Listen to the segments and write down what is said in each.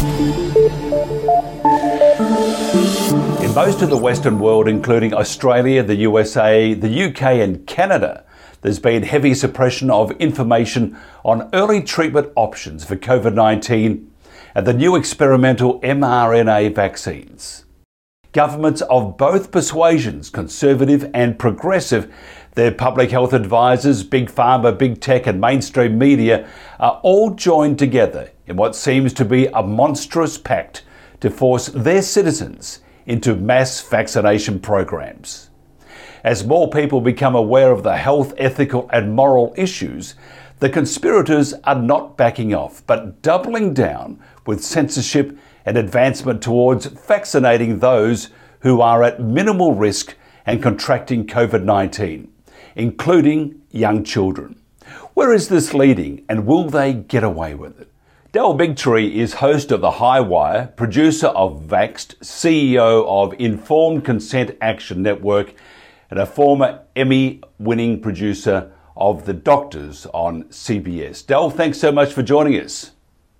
In most of the Western world, including Australia, the USA, the UK, and Canada, there's been heavy suppression of information on early treatment options for COVID 19 and the new experimental mRNA vaccines. Governments of both persuasions, conservative and progressive, their public health advisors, big pharma, big tech, and mainstream media are all joined together in what seems to be a monstrous pact to force their citizens into mass vaccination programs. As more people become aware of the health, ethical, and moral issues, the conspirators are not backing off, but doubling down with censorship and advancement towards vaccinating those who are at minimal risk and contracting COVID 19, including young children. Where is this leading, and will they get away with it? Del Bigtree is host of The High Wire, producer of Vaxxed, CEO of Informed Consent Action Network, and a former Emmy winning producer of The Doctors on CBS. Del, thanks so much for joining us.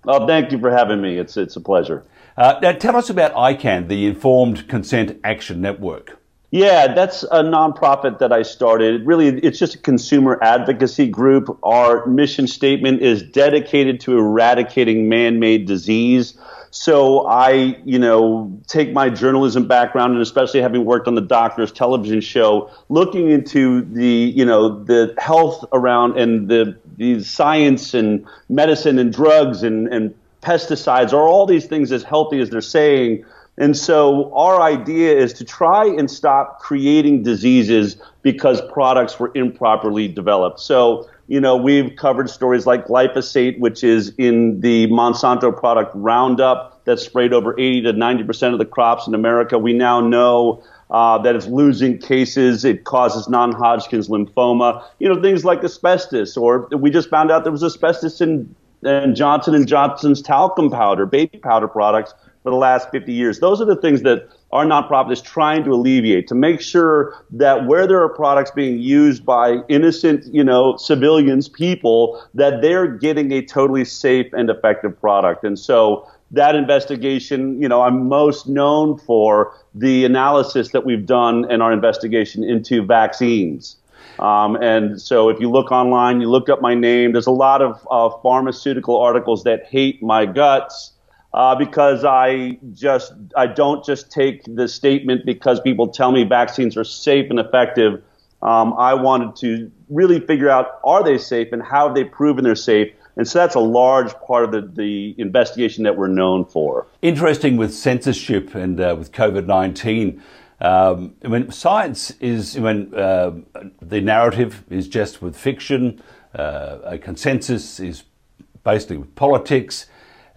Oh, thank you for having me. It's, it's a pleasure. Uh, now, tell us about ICAN, the Informed Consent Action Network. Yeah, that's a nonprofit that I started. Really, it's just a consumer advocacy group. Our mission statement is dedicated to eradicating man-made disease. So I, you know, take my journalism background and especially having worked on the Doctors television show, looking into the, you know, the health around and the, the science and medicine and drugs and, and pesticides are all these things as healthy as they're saying and so our idea is to try and stop creating diseases because products were improperly developed. So, you know, we've covered stories like glyphosate, which is in the Monsanto product Roundup that's sprayed over 80 to 90% of the crops in America. We now know uh, that it's losing cases. It causes non-Hodgkin's lymphoma. You know, things like asbestos, or we just found out there was asbestos in, in Johnson and Johnson's talcum powder, baby powder products for the last 50 years. Those are the things that our nonprofit is trying to alleviate to make sure that where there are products being used by innocent, you know, civilians, people, that they're getting a totally safe and effective product. And so that investigation, you know, I'm most known for the analysis that we've done in our investigation into vaccines. Um, and so if you look online, you look up my name, there's a lot of uh, pharmaceutical articles that hate my guts uh, because I just I don't just take the statement because people tell me vaccines are safe and effective. Um, I wanted to really figure out are they safe and how have they proven they're safe. And so that's a large part of the, the investigation that we're known for. Interesting with censorship and uh, with COVID 19. Um, I mean, science is, I mean, uh, the narrative is just with fiction, uh, a consensus is basically with politics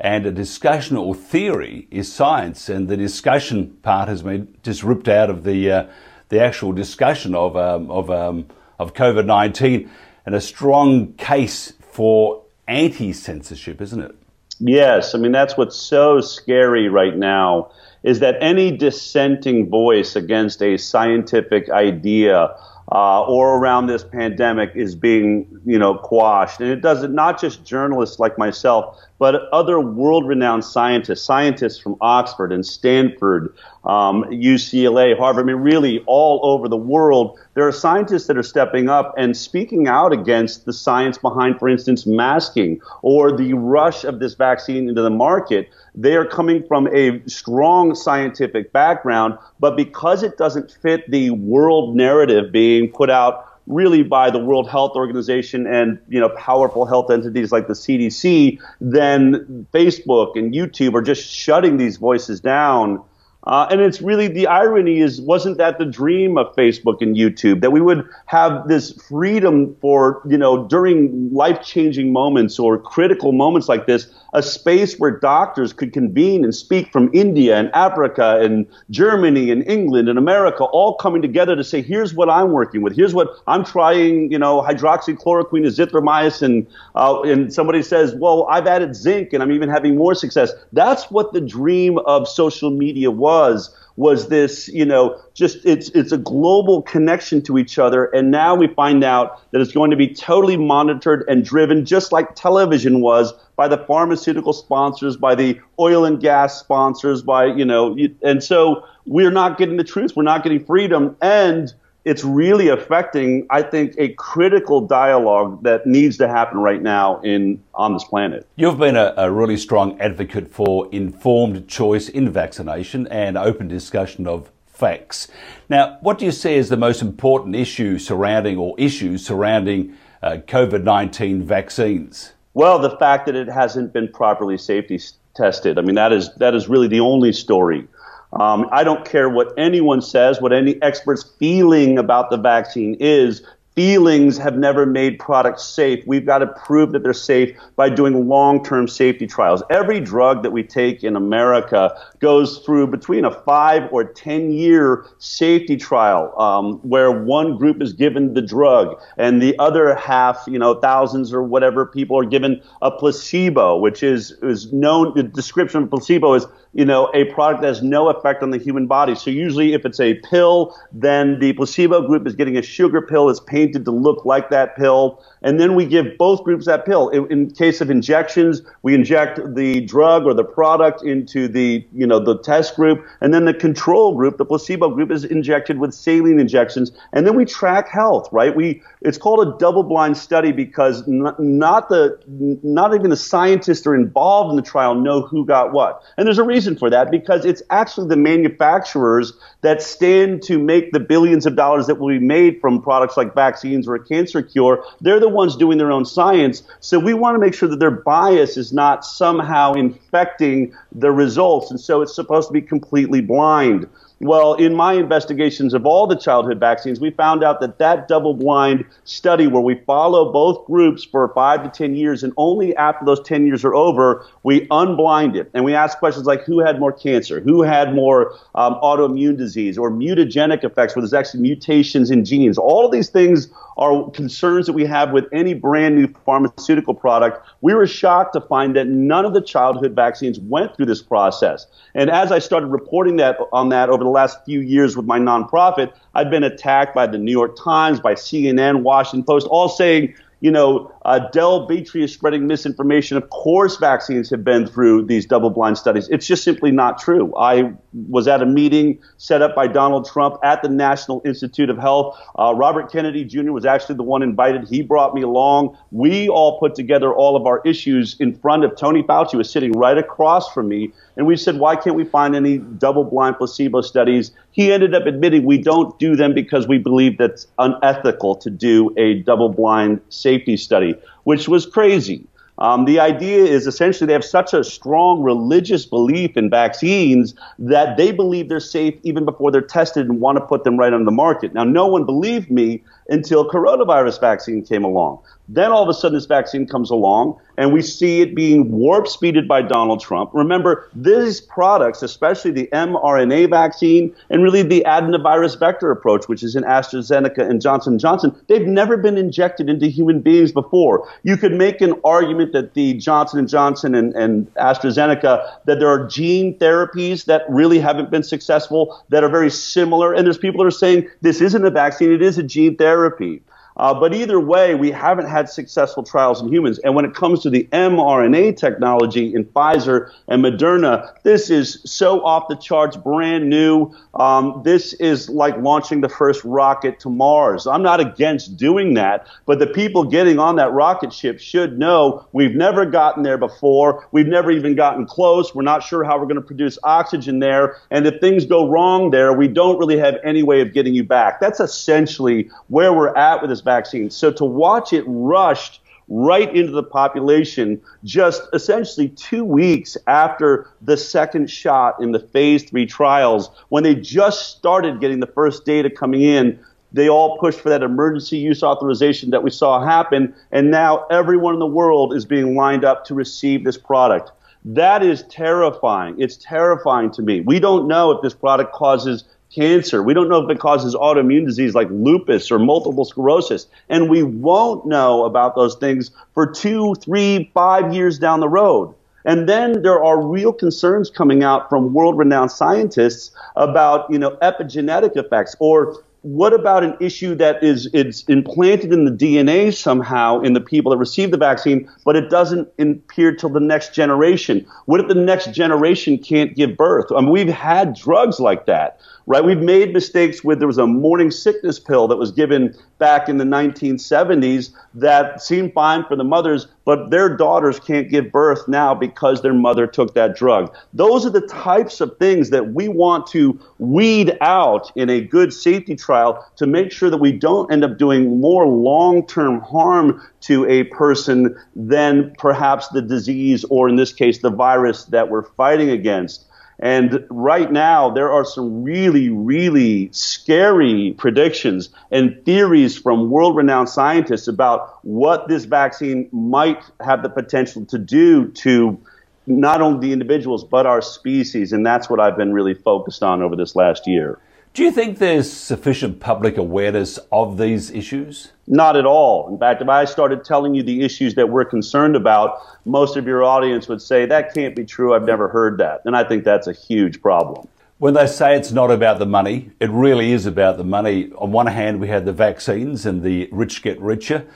and a discussion or theory is science, and the discussion part has been just ripped out of the uh, the actual discussion of um, of um, of COVID nineteen, and a strong case for anti censorship, isn't it? Yes, I mean that's what's so scary right now is that any dissenting voice against a scientific idea uh, or around this pandemic is being, you know, quashed. And it does it not just journalists like myself, but other world-renowned scientists, scientists from Oxford and Stanford, um, UCLA, Harvard. I mean, really all over the world, there are scientists that are stepping up and speaking out against the science behind, for instance, masking or the rush of this vaccine into the market. They are coming from a strong scientific background, but because it doesn't fit the world narrative being put out really by the World Health Organization and you know powerful health entities like the CDC, then Facebook and YouTube are just shutting these voices down. Uh, and it's really the irony is, wasn't that the dream of Facebook and YouTube? That we would have this freedom for, you know, during life changing moments or critical moments like this, a space where doctors could convene and speak from India and Africa and Germany and England and America, all coming together to say, here's what I'm working with. Here's what I'm trying, you know, hydroxychloroquine, azithromycin. Uh, and somebody says, well, I've added zinc and I'm even having more success. That's what the dream of social media was was this, you know, just it's it's a global connection to each other, and now we find out that it's going to be totally monitored and driven, just like television was by the pharmaceutical sponsors, by the oil and gas sponsors, by, you know, and so we're not getting the truth. We're not getting freedom. And it's really affecting, I think, a critical dialogue that needs to happen right now in on this planet. You've been a, a, really strong advocate for informed choice in vaccination and open discussion of facts. Now, what do you see as the most important issue surrounding or issues surrounding uh, COVID 19 vaccines? Well, the fact that it hasn't been properly safety tested. I mean, that is that is really the only story. Um, I don't care what anyone says, what any expert's feeling about the vaccine is feelings have never made products safe. We've got to prove that they're safe by doing long term safety trials. Every drug that we take in America goes through between a five or 10 year safety trial um, where one group is given the drug and the other half, you know, thousands or whatever people are given a placebo, which is, is known, the description of placebo is you know, a product that has no effect on the human body. So usually if it's a pill, then the placebo group is getting a sugar pill that's painted to look like that pill. And then we give both groups that pill. In, in case of injections, we inject the drug or the product into the, you know, the test group. And then the control group, the placebo group is injected with saline injections. And then we track health, right? We, it's called a double blind study because not, not the, not even the scientists are involved in the trial know who got what. And there's a reason reason for that because it's actually the manufacturers that stand to make the billions of dollars that will be made from products like vaccines or a cancer cure. They're the ones doing their own science. So we want to make sure that their bias is not somehow infecting the results. And so it's supposed to be completely blind. Well, in my investigations of all the childhood vaccines, we found out that that double blind study where we follow both groups for five to 10 years, and only after those 10 years are over, we unblind it. And we ask questions like who had more cancer, who had more um, autoimmune disease, or mutagenic effects where there's actually mutations in genes. All of these things are concerns that we have with any brand new pharmaceutical product. We were shocked to find that none of the childhood vaccines went through this process. And as I started reporting that on that over the last few years with my nonprofit, I've been attacked by the New York Times, by CNN, Washington Post, all saying you know, uh, Del Bigtree is spreading misinformation. Of course, vaccines have been through these double blind studies. It's just simply not true. I was at a meeting set up by Donald Trump at the National Institute of Health. Uh, Robert Kennedy Jr. was actually the one invited. He brought me along. We all put together all of our issues in front of Tony Fauci, who was sitting right across from me. And we said, why can't we find any double blind placebo studies? He ended up admitting we don't do them because we believe that's unethical to do a double blind safety study, which was crazy. Um, the idea is essentially they have such a strong religious belief in vaccines that they believe they're safe even before they're tested and want to put them right on the market. Now, no one believed me until coronavirus vaccine came along. Then all of a sudden this vaccine comes along and we see it being warp speeded by Donald Trump. Remember, these products, especially the mRNA vaccine and really the adenovirus vector approach, which is in AstraZeneca and Johnson Johnson, they've never been injected into human beings before. You could make an argument that the Johnson and Johnson and, and AstraZeneca, that there are gene therapies that really haven't been successful that are very similar. And there's people that are saying this isn't a vaccine, it is a gene therapy therapy. Uh, but either way, we haven't had successful trials in humans. And when it comes to the mRNA technology in Pfizer and Moderna, this is so off the charts, brand new. Um, this is like launching the first rocket to Mars. I'm not against doing that, but the people getting on that rocket ship should know we've never gotten there before. We've never even gotten close. We're not sure how we're going to produce oxygen there. And if things go wrong there, we don't really have any way of getting you back. That's essentially where we're at with this. So to watch it rushed right into the population just essentially two weeks after the second shot in the phase three trials, when they just started getting the first data coming in, they all pushed for that emergency use authorization that we saw happen, and now everyone in the world is being lined up to receive this product. That is terrifying. It's terrifying to me. We don't know if this product causes cancer. We don't know if it causes autoimmune disease like lupus or multiple sclerosis. And we won't know about those things for two, three, five years down the road. And then there are real concerns coming out from world renowned scientists about, you know, epigenetic effects or what about an issue that is it's implanted in the DNA somehow in the people that receive the vaccine, but it doesn't appear till the next generation? What if the next generation can't give birth? I mean, we've had drugs like that right? We've made mistakes with there was a morning sickness pill that was given back in the 1970s that seemed fine for the mothers, but their daughters can't give birth now because their mother took that drug. Those are the types of things that we want to weed out in a good safety trial to make sure that we don't end up doing more long term harm to a person than perhaps the disease or, in this case, the virus that we're fighting against. And right now, there are some really, really scary predictions and theories from world renowned scientists about what this vaccine might have the potential to do to not only the individuals, but our species. And that's what I've been really focused on over this last year. Do you think there's sufficient public awareness of these issues? Not at all. In fact, if I started telling you the issues that we're concerned about, most of your audience would say, that can't be true. I've never heard that. And I think that's a huge problem. When they say it's not about the money, it really is about the money. On one hand, we have the vaccines, and the rich get richer,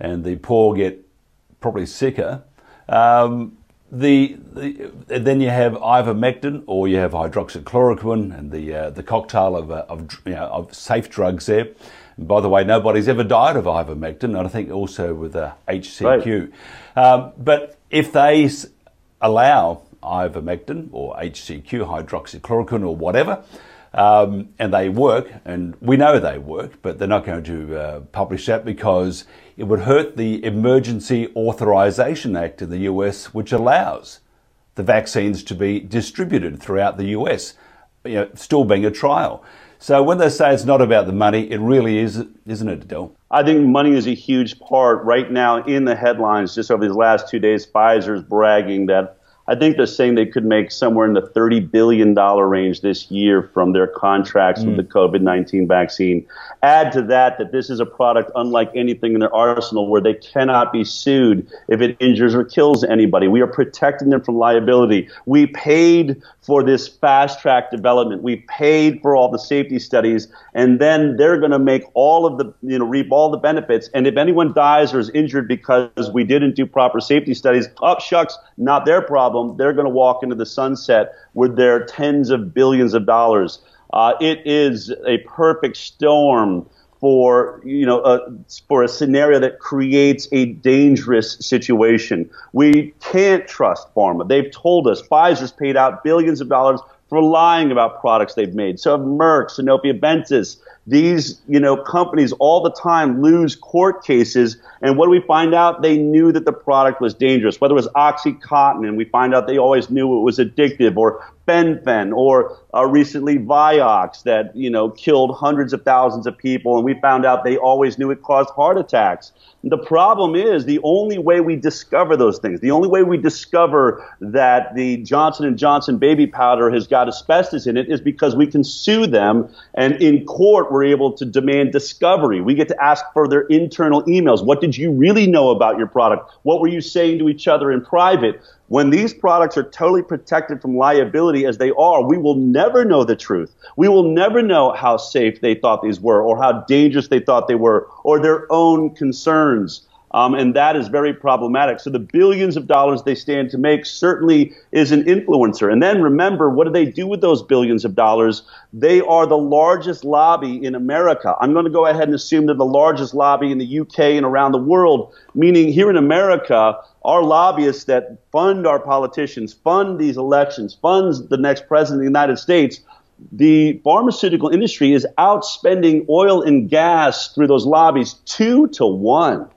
and the poor get probably sicker. Um, the, the, then you have ivermectin or you have hydroxychloroquine and the uh, the cocktail of, uh, of, you know, of safe drugs there. And by the way, nobody's ever died of ivermectin, and I think also with uh, HCQ. Right. Um, but if they allow ivermectin or HCQ, hydroxychloroquine or whatever, um, and they work, and we know they work, but they're not going to uh, publish that because it would hurt the Emergency Authorization Act in the US, which allows the vaccines to be distributed throughout the US, you know, still being a trial. So when they say it's not about the money, it really is, isn't it, Adele? I think money is a huge part right now in the headlines. Just over these last two days, Pfizer's bragging that I think they're saying they could make somewhere in the $30 billion range this year from their contracts mm. with the COVID 19 vaccine. Add to that that this is a product unlike anything in their arsenal where they cannot be sued if it injures or kills anybody. We are protecting them from liability. We paid for this fast track development. We paid for all the safety studies, and then they're going to make all of the, you know, reap all the benefits. And if anyone dies or is injured because we didn't do proper safety studies, up oh, shucks, not their problem they're going to walk into the sunset with their tens of billions of dollars. Uh, it is a perfect storm for you know uh, for a scenario that creates a dangerous situation. We can't trust pharma. They've told us Pfizer's paid out billions of dollars for lying about products they've made. So Merck, Sanofi, Aventis. These, you know, companies all the time lose court cases. And what do we find out? They knew that the product was dangerous. Whether it was Oxycontin, and we find out they always knew it was addictive, or Fen-Phen, or uh, recently Vioxx that, you know, killed hundreds of thousands of people. And we found out they always knew it caused heart attacks. The problem is the only way we discover those things, the only way we discover that the Johnson & Johnson baby powder has got asbestos in it is because we can sue them and in court we're able to demand discovery. We get to ask for their internal emails. What did you really know about your product? What were you saying to each other in private? When these products are totally protected from liability as they are, we will never know the truth. We will never know how safe they thought these were or how dangerous they thought they were or their own concerns. Um, and that is very problematic. So the billions of dollars they stand to make certainly is an influencer. And then remember, what do they do with those billions of dollars? They are the largest lobby in America. I'm going to go ahead and assume they're the largest lobby in the UK and around the world, meaning here in America, our lobbyists that fund our politicians, fund these elections, funds the next president of the United States, the pharmaceutical industry is outspending oil and gas through those lobbies two to one.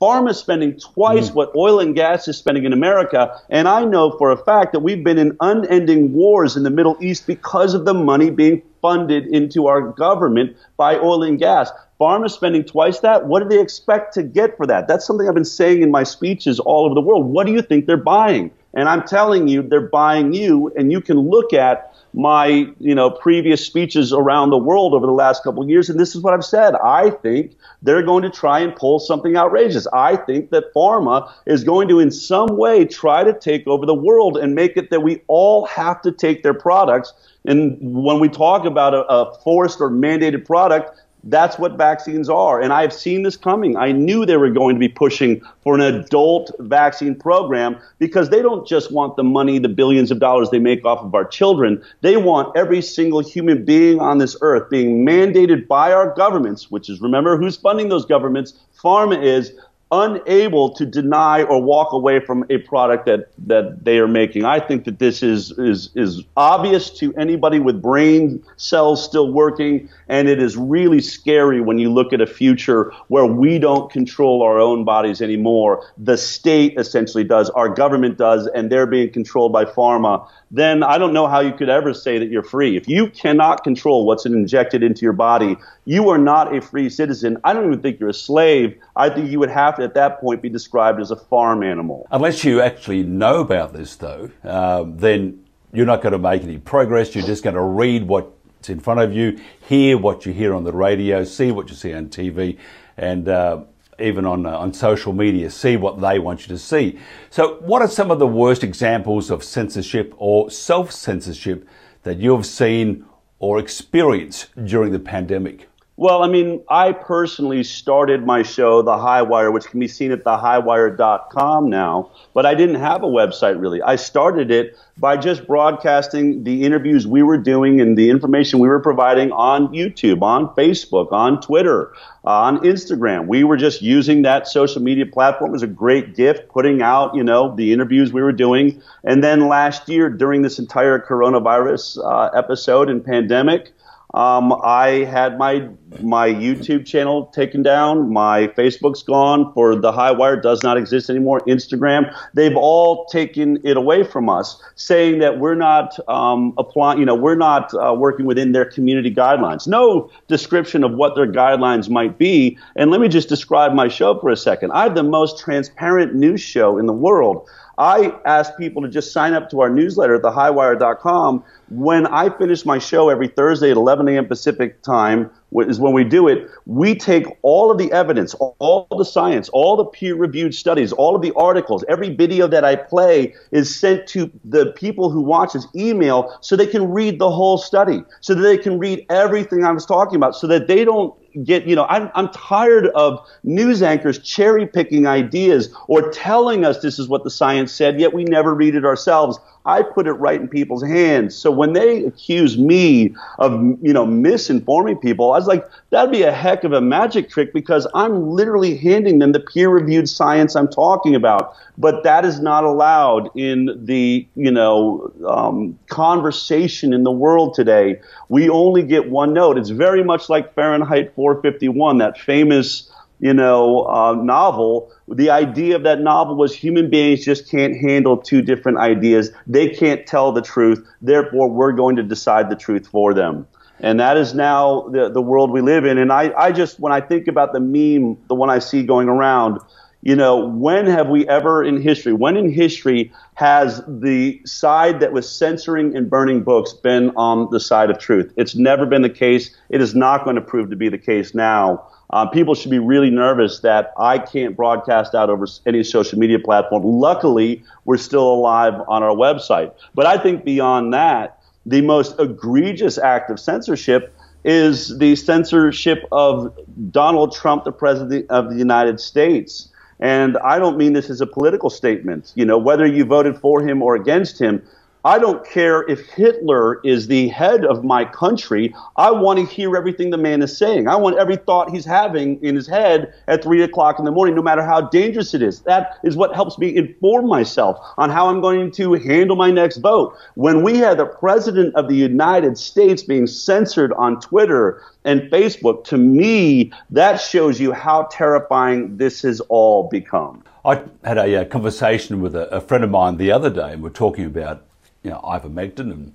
Pharma is spending twice mm. what oil and gas is spending in America. And I know for a fact that we've been in unending wars in the Middle East because of the money being funded into our government by oil and gas. Pharma spending twice that. What do they expect to get for that? That's something I've been saying in my speeches all over the world. What do you think they're buying? And I'm telling you, they're buying you, and you can look at my you know previous speeches around the world over the last couple of years, and this is what I've said. I think they're going to try and pull something outrageous. I think that pharma is going to, in some way, try to take over the world and make it that we all have to take their products. And when we talk about a, a forced or mandated product, that's what vaccines are. And I've seen this coming. I knew they were going to be pushing for an adult vaccine program because they don't just want the money, the billions of dollars they make off of our children. They want every single human being on this earth being mandated by our governments, which is remember who's funding those governments? Pharma is unable to deny or walk away from a product that, that they are making. I think that this is, is, is obvious to anybody with brain cells still working, and it is really scary when you look at a future where we don't control our own bodies anymore. The state essentially does, our government does, and they're being controlled by pharma. Then I don't know how you could ever say that you're free. If you cannot control what's injected into your body, you are not a free citizen. I don't even think you're a slave. I think you would have to, at that point, be described as a farm animal. Unless you actually know about this, though, um, then you're not going to make any progress. You're just going to read what's in front of you, hear what you hear on the radio, see what you see on TV, and uh, even on, uh, on social media, see what they want you to see. So, what are some of the worst examples of censorship or self censorship that you've seen or experienced during the pandemic? Well, I mean, I personally started my show, The High Wire, which can be seen at thehighwire.com now, but I didn't have a website really. I started it by just broadcasting the interviews we were doing and the information we were providing on YouTube, on Facebook, on Twitter, on Instagram. We were just using that social media platform as a great gift, putting out, you know, the interviews we were doing. And then last year, during this entire coronavirus uh, episode and pandemic, um, I had my my YouTube channel taken down. My Facebook's gone. For the High Wire does not exist anymore. Instagram, they've all taken it away from us, saying that we're not um, applying. You know, we're not uh, working within their community guidelines. No description of what their guidelines might be. And let me just describe my show for a second. I have the most transparent news show in the world. I ask people to just sign up to our newsletter at thehighwire.com. When I finish my show every Thursday at 11 a.m. Pacific time, is when we do it, we take all of the evidence, all the science, all the peer reviewed studies, all of the articles, every video that I play is sent to the people who watch as email so they can read the whole study, so that they can read everything I was talking about, so that they don't get, you know, I'm, I'm tired of news anchors cherry picking ideas or telling us this is what the science said, yet we never read it ourselves. I put it right in people's hands. So when they accuse me of, you know, misinforming people, I was like, that'd be a heck of a magic trick because I'm literally handing them the peer reviewed science I'm talking about. But that is not allowed in the, you know, um, conversation in the world today. We only get one note. It's very much like Fahrenheit 451, that famous you know, uh, novel, the idea of that novel was human beings just can't handle two different ideas. They can't tell the truth. Therefore, we're going to decide the truth for them. And that is now the, the world we live in. And I, I just, when I think about the meme, the one I see going around, you know, when have we ever in history, when in history has the side that was censoring and burning books been on the side of truth? It's never been the case. It is not going to prove to be the case now. Uh, people should be really nervous that I can't broadcast out over any social media platform. Luckily, we're still alive on our website. But I think beyond that, the most egregious act of censorship is the censorship of Donald Trump, the president of the United States. And I don't mean this as a political statement. You know, whether you voted for him or against him, I don't care if Hitler is the head of my country. I want to hear everything the man is saying. I want every thought he's having in his head at three o'clock in the morning, no matter how dangerous it is. That is what helps me inform myself on how I'm going to handle my next vote. When we had the president of the United States being censored on Twitter and Facebook, to me, that shows you how terrifying this has all become. I had a, a conversation with a, a friend of mine the other day, and we're talking about you know, ivermectin. And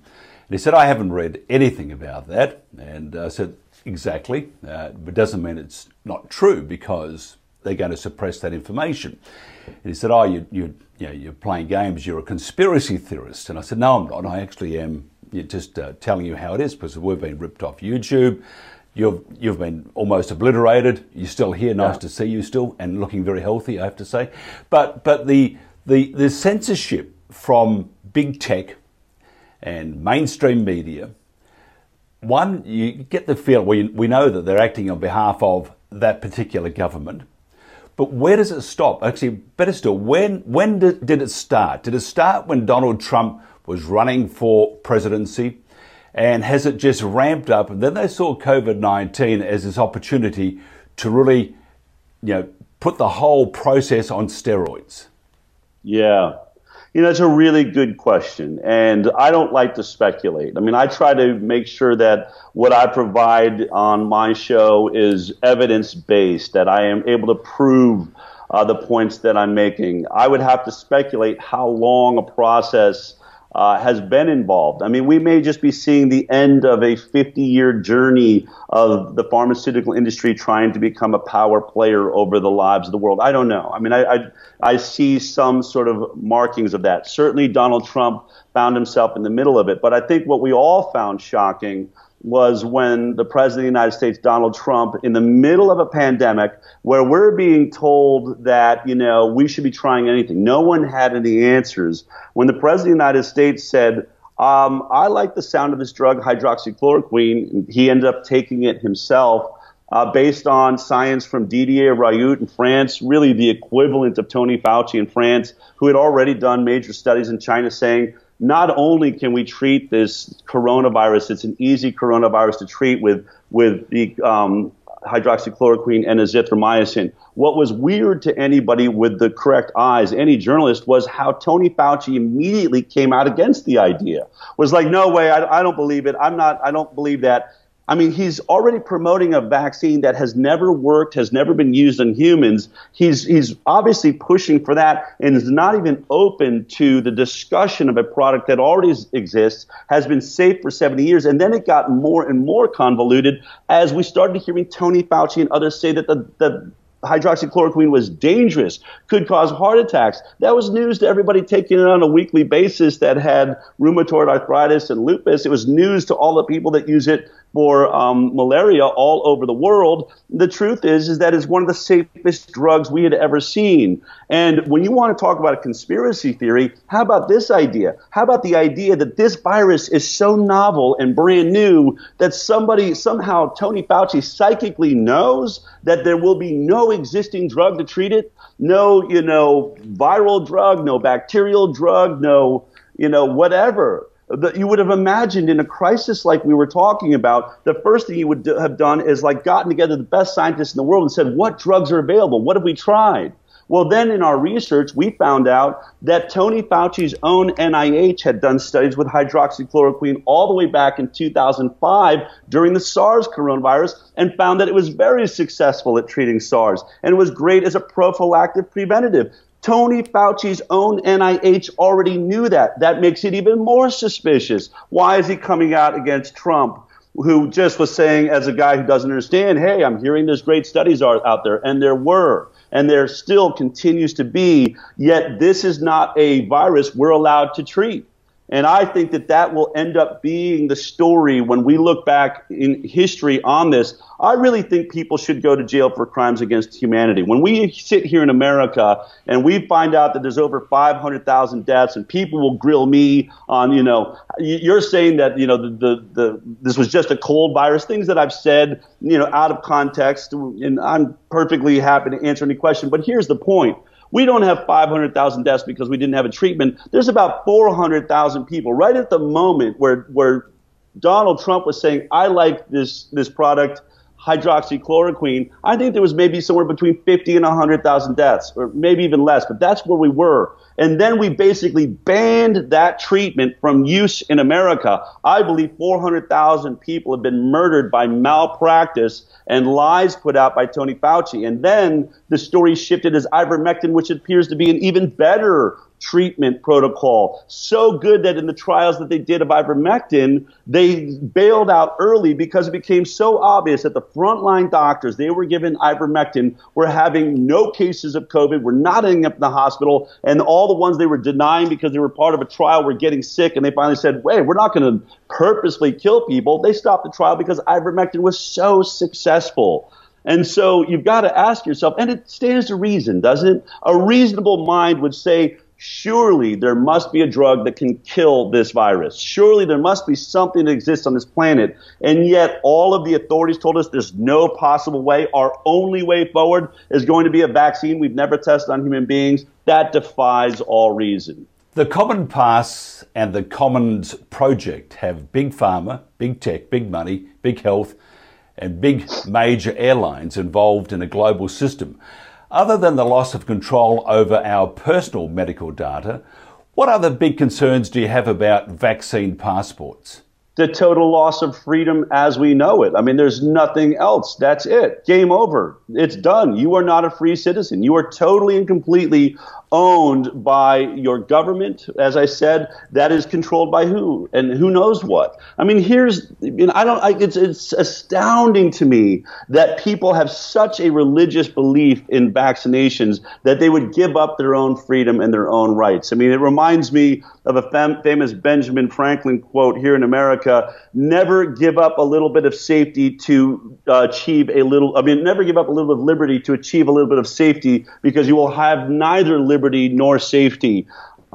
he said, I haven't read anything about that. And I said, exactly. Uh, but it doesn't mean it's not true because they're going to suppress that information. And he said, oh, you, you, you know, you're playing games, you're a conspiracy theorist. And I said, no, I'm not. I actually am just uh, telling you how it is because we've been ripped off YouTube. You've you've been almost obliterated. You're still here. Nice yeah. to see you still, and looking very healthy, I have to say. But but the the the censorship from big tech and mainstream media. One, you get the feel we we know that they're acting on behalf of that particular government. But where does it stop? Actually, better still, when when did, did it start? Did it start when Donald Trump was running for presidency? And has it just ramped up? And then they saw COVID 19 as this opportunity to really, you know, put the whole process on steroids. Yeah. You know, it's a really good question. And I don't like to speculate. I mean, I try to make sure that what I provide on my show is evidence based, that I am able to prove uh, the points that I'm making. I would have to speculate how long a process uh, has been involved. I mean, we may just be seeing the end of a 50 year journey of the pharmaceutical industry trying to become a power player over the lives of the world. I don't know. I mean, I, I, I see some sort of markings of that. Certainly, Donald Trump found himself in the middle of it. But I think what we all found shocking was when the President of the United States, Donald Trump, in the middle of a pandemic where we're being told that, you know, we should be trying anything. No one had any answers. When the President of the United States said, um, I like the sound of this drug, hydroxychloroquine, he ended up taking it himself. Uh, based on science from Didier Raoult in France, really the equivalent of Tony Fauci in France, who had already done major studies in China saying not only can we treat this coronavirus, it's an easy coronavirus to treat with with the um, hydroxychloroquine and azithromycin. What was weird to anybody with the correct eyes, any journalist, was how Tony Fauci immediately came out against the idea. Was like, no way, I, I don't believe it. I'm not. I don't believe that. I mean, he's already promoting a vaccine that has never worked, has never been used in humans. He's, he's obviously pushing for that and is not even open to the discussion of a product that already exists, has been safe for 70 years. And then it got more and more convoluted as we started hearing Tony Fauci and others say that the, the hydroxychloroquine was dangerous, could cause heart attacks. That was news to everybody taking it on a weekly basis that had rheumatoid arthritis and lupus. It was news to all the people that use it for um, malaria all over the world. The truth is, is that it's one of the safest drugs we had ever seen. And when you want to talk about a conspiracy theory, how about this idea? How about the idea that this virus is so novel and brand new that somebody, somehow Tony Fauci psychically knows that there will be no existing drug to treat it? No, you know, viral drug, no bacterial drug, no, you know, whatever that you would have imagined in a crisis like we were talking about, the first thing you would do, have done is like gotten together the best scientists in the world and said, what drugs are available? What have we tried? Well, then in our research, we found out that Tony Fauci's own NIH had done studies with hydroxychloroquine all the way back in 2005 during the SARS coronavirus and found that it was very successful at treating SARS and was great as a prophylactic preventative. Tony Fauci's own NIH already knew that. That makes it even more suspicious. Why is he coming out against Trump, who just was saying, as a guy who doesn't understand, hey, I'm hearing there's great studies are out there, and there were, and there still continues to be, yet this is not a virus we're allowed to treat. And I think that that will end up being the story when we look back in history on this. I really think people should go to jail for crimes against humanity. When we sit here in America and we find out that there's over 500,000 deaths and people will grill me on, you know, you're saying that, you know, the, the, the, this was just a cold virus, things that I've said, you know, out of context. And I'm perfectly happy to answer any question. But here's the point. We don't have 500,000 deaths because we didn't have a treatment. There's about 400,000 people right at the moment where, where Donald Trump was saying, I like this, this product hydroxychloroquine, I think there was maybe somewhere between 50 and 100,000 deaths, or maybe even less, but that's where we were. And then we basically banned that treatment from use in America. I believe 400,000 people have been murdered by malpractice and lies put out by Tony Fauci. And then the story shifted as ivermectin, which appears to be an even better treatment protocol. So good that in the trials that they did of ivermectin, they bailed out early because it became so obvious that the frontline doctors, they were given ivermectin, were having no cases of COVID, were not ending up in the hospital, and all the ones they were denying because they were part of a trial were getting sick, and they finally said, wait, we're not going to purposely kill people. They stopped the trial because ivermectin was so successful. And so you've got to ask yourself, and it stands to reason, doesn't it? A reasonable mind would say, surely there must be a drug that can kill this virus. Surely there must be something that exists on this planet. And yet all of the authorities told us there's no possible way. Our only way forward is going to be a vaccine we've never tested on human beings. That defies all reason. The Common Pass and the Commons Project have big pharma, big tech, big money, big health, and big major airlines involved in a global system. Other than the loss of control over our personal medical data, what other big concerns do you have about vaccine passports? The total loss of freedom as we know it. I mean, there's nothing else. That's it. Game over. It's done. You are not a free citizen. You are totally and completely owned by your government, as I said, that is controlled by who and who knows what. I mean, here's, you know, I don't, I, it's, it's astounding to me that people have such a religious belief in vaccinations that they would give up their own freedom and their own rights. I mean, it reminds me of a fam- famous Benjamin Franklin quote here in America never give up a little bit of safety to uh, achieve a little, I mean, never give up a little bit of liberty to achieve a little bit of safety because you will have neither liberty liberty nor safety.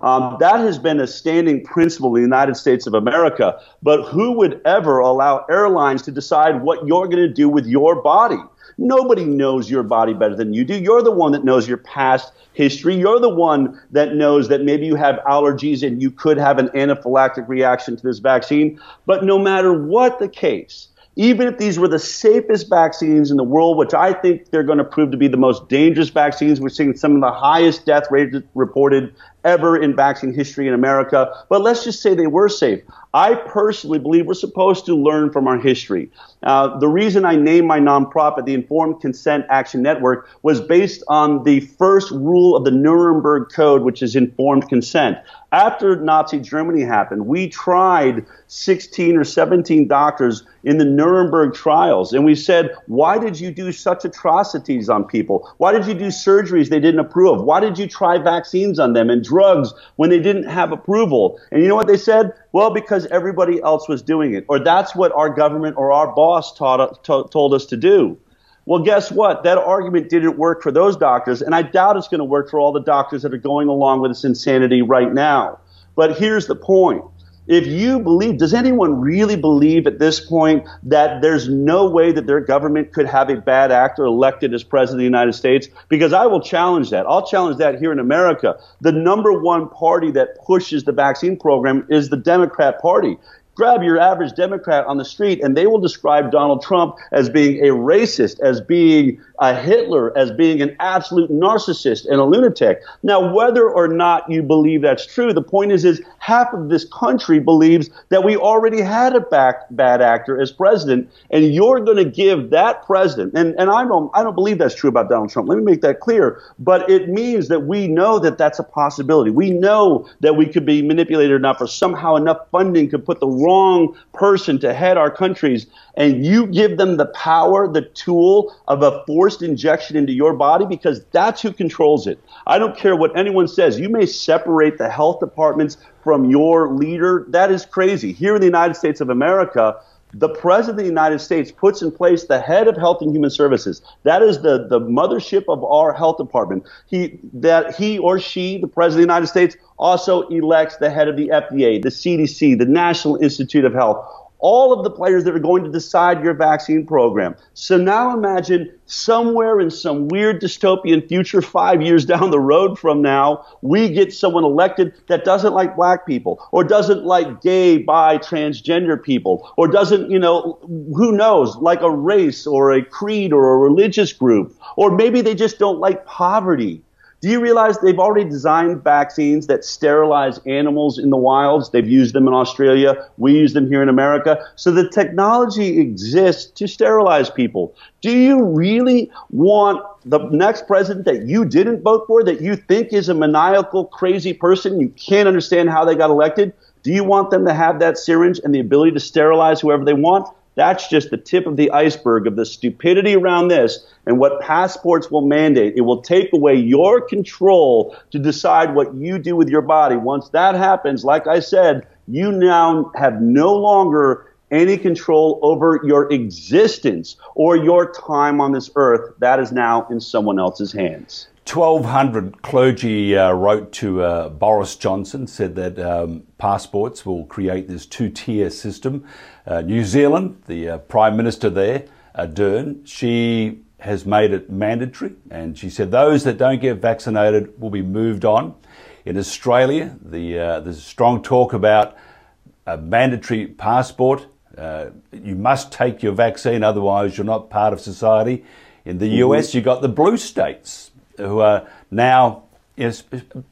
Um, that has been a standing principle in the United States of America. But who would ever allow airlines to decide what you're going to do with your body? Nobody knows your body better than you do. You're the one that knows your past history. You're the one that knows that maybe you have allergies and you could have an anaphylactic reaction to this vaccine. But no matter what the case, even if these were the safest vaccines in the world, which I think they're going to prove to be the most dangerous vaccines, we're seeing some of the highest death rates reported ever in vaccine history in America. But let's just say they were safe. I personally believe we're supposed to learn from our history. Uh, the reason I named my nonprofit the Informed Consent Action Network was based on the first rule of the Nuremberg Code, which is informed consent. After Nazi Germany happened, we tried 16 or 17 doctors in the Nuremberg trials, and we said, why did you do such atrocities on people? Why did you do surgeries they didn't approve of? Why did you try vaccines on them and drugs when they didn't have approval? And you know what they said? Well, because everybody else was doing it, or that's what our government or our boss taught, to, told us to do. Well, guess what? That argument didn't work for those doctors, and I doubt it's going to work for all the doctors that are going along with this insanity right now. But here's the point. If you believe, does anyone really believe at this point that there's no way that their government could have a bad actor elected as president of the United States? Because I will challenge that. I'll challenge that here in America. The number one party that pushes the vaccine program is the Democrat Party. Grab your average Democrat on the street and they will describe Donald Trump as being a racist, as being a Hitler, as being an absolute narcissist and a lunatic. Now, whether or not you believe that's true, the point is, is half of this country believes that we already had a back, bad actor as president, and you're going to give that president, and, and I don't, I don't believe that's true about Donald Trump. Let me make that clear. But it means that we know that that's a possibility. We know that we could be manipulated enough or somehow enough funding could put the wrong person to head our countries and you give them the power, the tool of a forced injection into your body because that's who controls it. I don't care what anyone says. You may separate the health departments from your leader. That is crazy. Here in the United States of America, the President of the United States puts in place the head of Health and Human Services. That is the, the mothership of our health department. He, that he or she, the President of the United States, also elects the head of the FDA, the CDC, the National Institute of Health all of the players that are going to decide your vaccine program. So now imagine somewhere in some weird dystopian future, five years down the road from now, we get someone elected that doesn't like black people, or doesn't like gay, bi, transgender people, or doesn't, you know, who knows, like a race or a creed or a religious group, or maybe they just don't like poverty. Do you realize they've already designed vaccines that sterilize animals in the wilds? They've used them in Australia. We use them here in America. So the technology exists to sterilize people. Do you really want the next president that you didn't vote for, that you think is a maniacal, crazy person, you can't understand how they got elected? Do you want them to have that syringe and the ability to sterilize whoever they want? That's just the tip of the iceberg of the stupidity around this and what passports will mandate. It will take away your control to decide what you do with your body. Once that happens, like I said, you now have no longer any control over your existence or your time on this earth. That is now in someone else's hands. 1,200 clergy uh, wrote to uh, Boris Johnson, said that um, passports will create this two tier system. Uh, New Zealand, the uh, Prime Minister there, Ardern, she has made it mandatory, and she said those that don't get vaccinated will be moved on. In Australia, the, uh, there's strong talk about a mandatory passport. Uh, you must take your vaccine, otherwise, you're not part of society. In the mm-hmm. US, you've got the blue states who are now is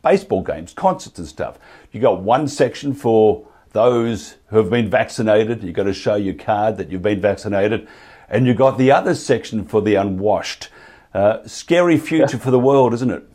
baseball games, concerts and stuff. You got one section for those who have been vaccinated. You've got to show your card that you've been vaccinated. And you've got the other section for the unwashed. Uh, scary future yeah. for the world, isn't it?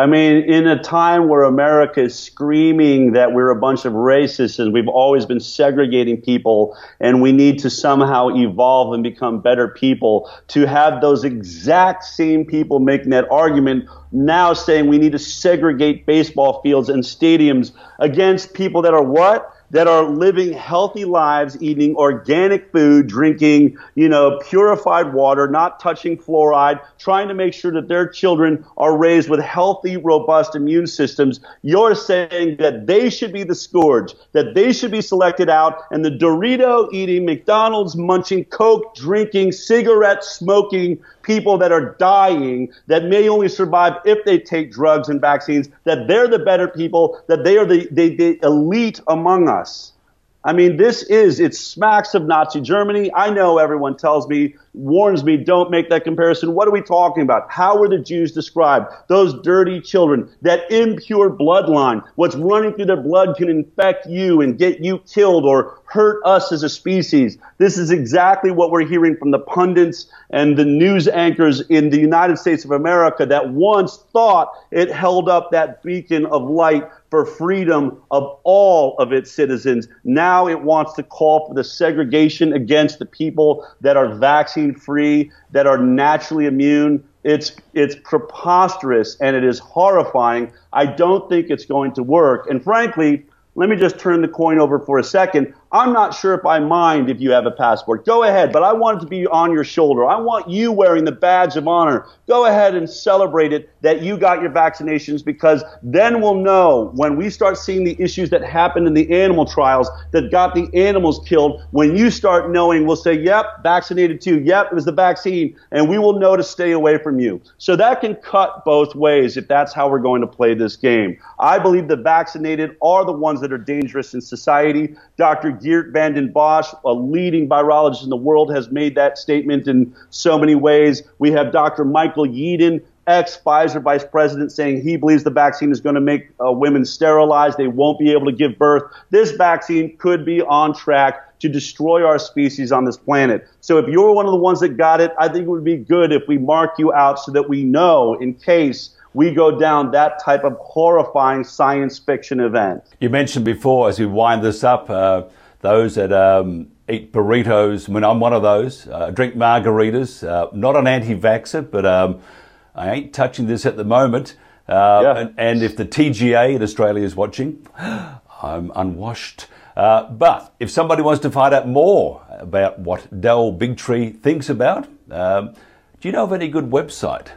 I mean, in a time where America is screaming that we're a bunch of racists and we've always been segregating people and we need to somehow evolve and become better people, to have those exact same people making that argument now saying we need to segregate baseball fields and stadiums against people that are what? That are living healthy lives, eating organic food, drinking, you know, purified water, not touching fluoride, trying to make sure that their children are raised with healthy, robust immune systems. You're saying that they should be the scourge, that they should be selected out, and the Dorito eating, McDonald's munching, Coke drinking, cigarette smoking people that are dying that may only survive if they take drugs and vaccines, that they're the better people, that they are the, the, the elite among us. I mean, this is, it smacks of Nazi Germany. I know everyone tells me, warns me, don't make that comparison. What are we talking about? How were the Jews described? Those dirty children, that impure bloodline, what's running through their blood can infect you and get you killed or hurt us as a species. This is exactly what we're hearing from the pundits and the news anchors in the United States of America that once thought it held up that beacon of light for freedom of all of its citizens. Now it wants to call for the segregation against the people that are vaccine free, that are naturally immune. It's, it's preposterous and it is horrifying. I don't think it's going to work. And frankly, let me just turn the coin over for a second. I'm not sure if I mind if you have a passport. Go ahead, but I want it to be on your shoulder. I want you wearing the badge of honor. Go ahead and celebrate it that you got your vaccinations because then we'll know when we start seeing the issues that happened in the animal trials that got the animals killed. When you start knowing, we'll say, yep, vaccinated too. Yep, it was the vaccine. And we will know to stay away from you. So that can cut both ways if that's how we're going to play this game. I believe the vaccinated are the ones that are dangerous in society. Dr. Geert Vanden Bossche, a leading virologist in the world, has made that statement in so many ways. We have Dr. Michael Yeadon, ex Pfizer vice president, saying he believes the vaccine is going to make uh, women sterilized. They won't be able to give birth. This vaccine could be on track to destroy our species on this planet. So if you're one of the ones that got it, I think it would be good if we mark you out so that we know in case we go down that type of horrifying science fiction event. You mentioned before, as we wind this up, uh, those that um, eat burritos. I mean, I'm one of those. Uh, drink margaritas. Uh, not an anti-vaxxer, but um, I ain't touching this at the moment. Uh, yeah. and, and, if the TGA in Australia is watching, I'm unwashed. Uh, but if somebody wants to find out more about what Del Bigtree thinks about, um, do you know of any good website?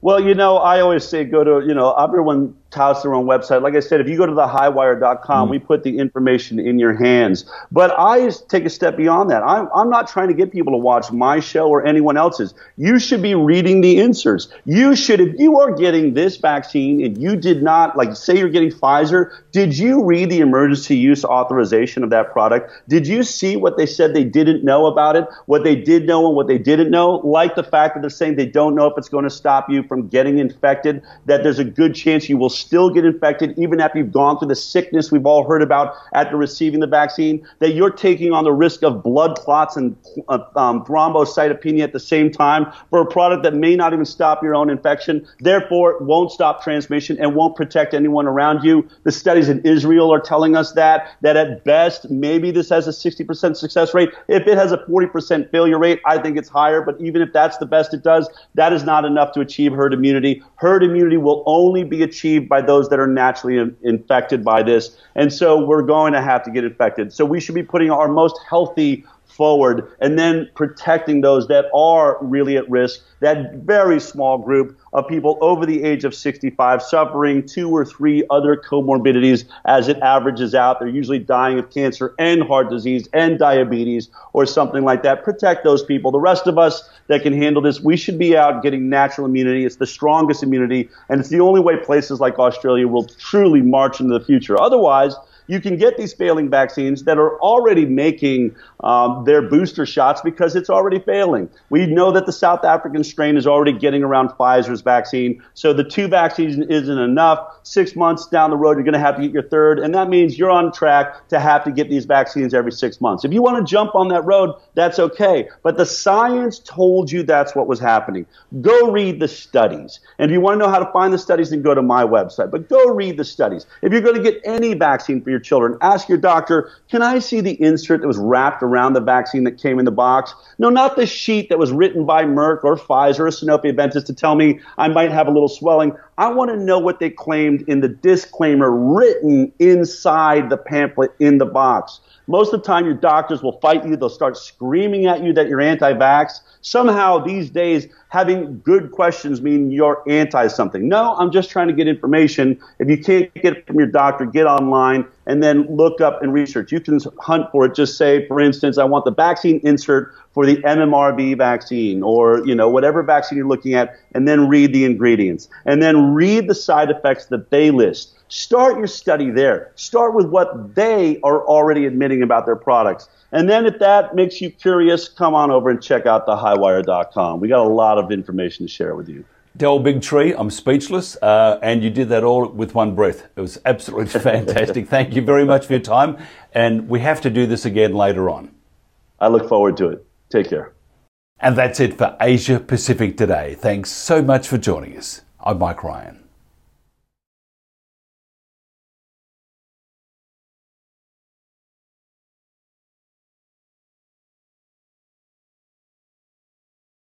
Well, you know, I always say go to, you know, everyone touts their own website. Like I said, if you go to thehighwire.com, mm. we put the information in your hands. But I take a step beyond that. I'm, I'm not trying to get people to watch my show or anyone else's. You should be reading the inserts. You should, if you are getting this vaccine and you did not, like say you're getting Pfizer, did you read the emergency use authorization of that product? Did you see what they said they didn't know about it, what they did know and what they didn't know? Like the fact that they're saying they don't know if it's going to stop you from getting infected, that there's a good chance you will still get infected even after you've gone through the sickness we've all heard about after receiving the vaccine, that you're taking on the risk of blood clots and uh, um, thrombocytopenia at the same time for a product that may not even stop your own infection, therefore it won't stop transmission and won't protect anyone around you. The studies in Israel are telling us that, that at best, maybe this has a 60% success rate. If it has a 40% failure rate, I think it's higher, but even if that's the best it does, that is not enough to achieve herd immunity. Herd immunity will only be achieved by those that are naturally in, infected by this. And so we're going to have to get infected. So we should be putting our most healthy forward and then protecting those that are really at risk, that very small group of people over the age of 65 suffering two or three other comorbidities as it averages out. They're usually dying of cancer and heart disease and diabetes or something like that. Protect those people. The rest of us that can handle this, we should be out getting natural immunity. It's the strongest immunity, and it's the only way places like Australia will truly march into the future. Otherwise, you can get these failing vaccines that are already making um, their booster shots because it's already failing. We know that the South African strain is already getting around Pfizer's vaccine. So the two vaccines isn't enough. Six months down the road, you're going to have to get your third. And that means you're on track to have to get these vaccines every six months. If you want to jump on that road, that's okay. But the science told you that's what was happening. Go read the studies. And if you want to know how to find the studies, then go to my website. But go read the studies. If you're going to get any vaccine for your children, ask your doctor, can I see the insert that was wrapped around the vaccine that came in the box? No, not the sheet that was written by Merck or Pfizer or Sanofi Aventis to tell me I might have a little swelling. I want to know what they claimed in the disclaimer written inside the pamphlet in the box. Most of the time, your doctors will fight you. They'll start screaming at you that you're anti vax. Somehow, these days, having good questions mean you're anti something. No, I'm just trying to get information. If you can't get it from your doctor, get online and then look up and research. You can hunt for it. Just say, for instance, I want the vaccine insert for the MMRV vaccine or, you know, whatever vaccine you're looking at, and then read the ingredients. And then read the side effects that they list. Start your study there. Start with what they are already admitting about their products. And then if that makes you curious, come on over and check out thehighwire.com. We got a lot of information to share with you. Del Bigtree, I'm speechless, uh, and you did that all with one breath. It was absolutely fantastic. Thank you very much for your time, and we have to do this again later on. I look forward to it. Take care. And that's it for Asia Pacific today. Thanks so much for joining us. I'm Mike Ryan.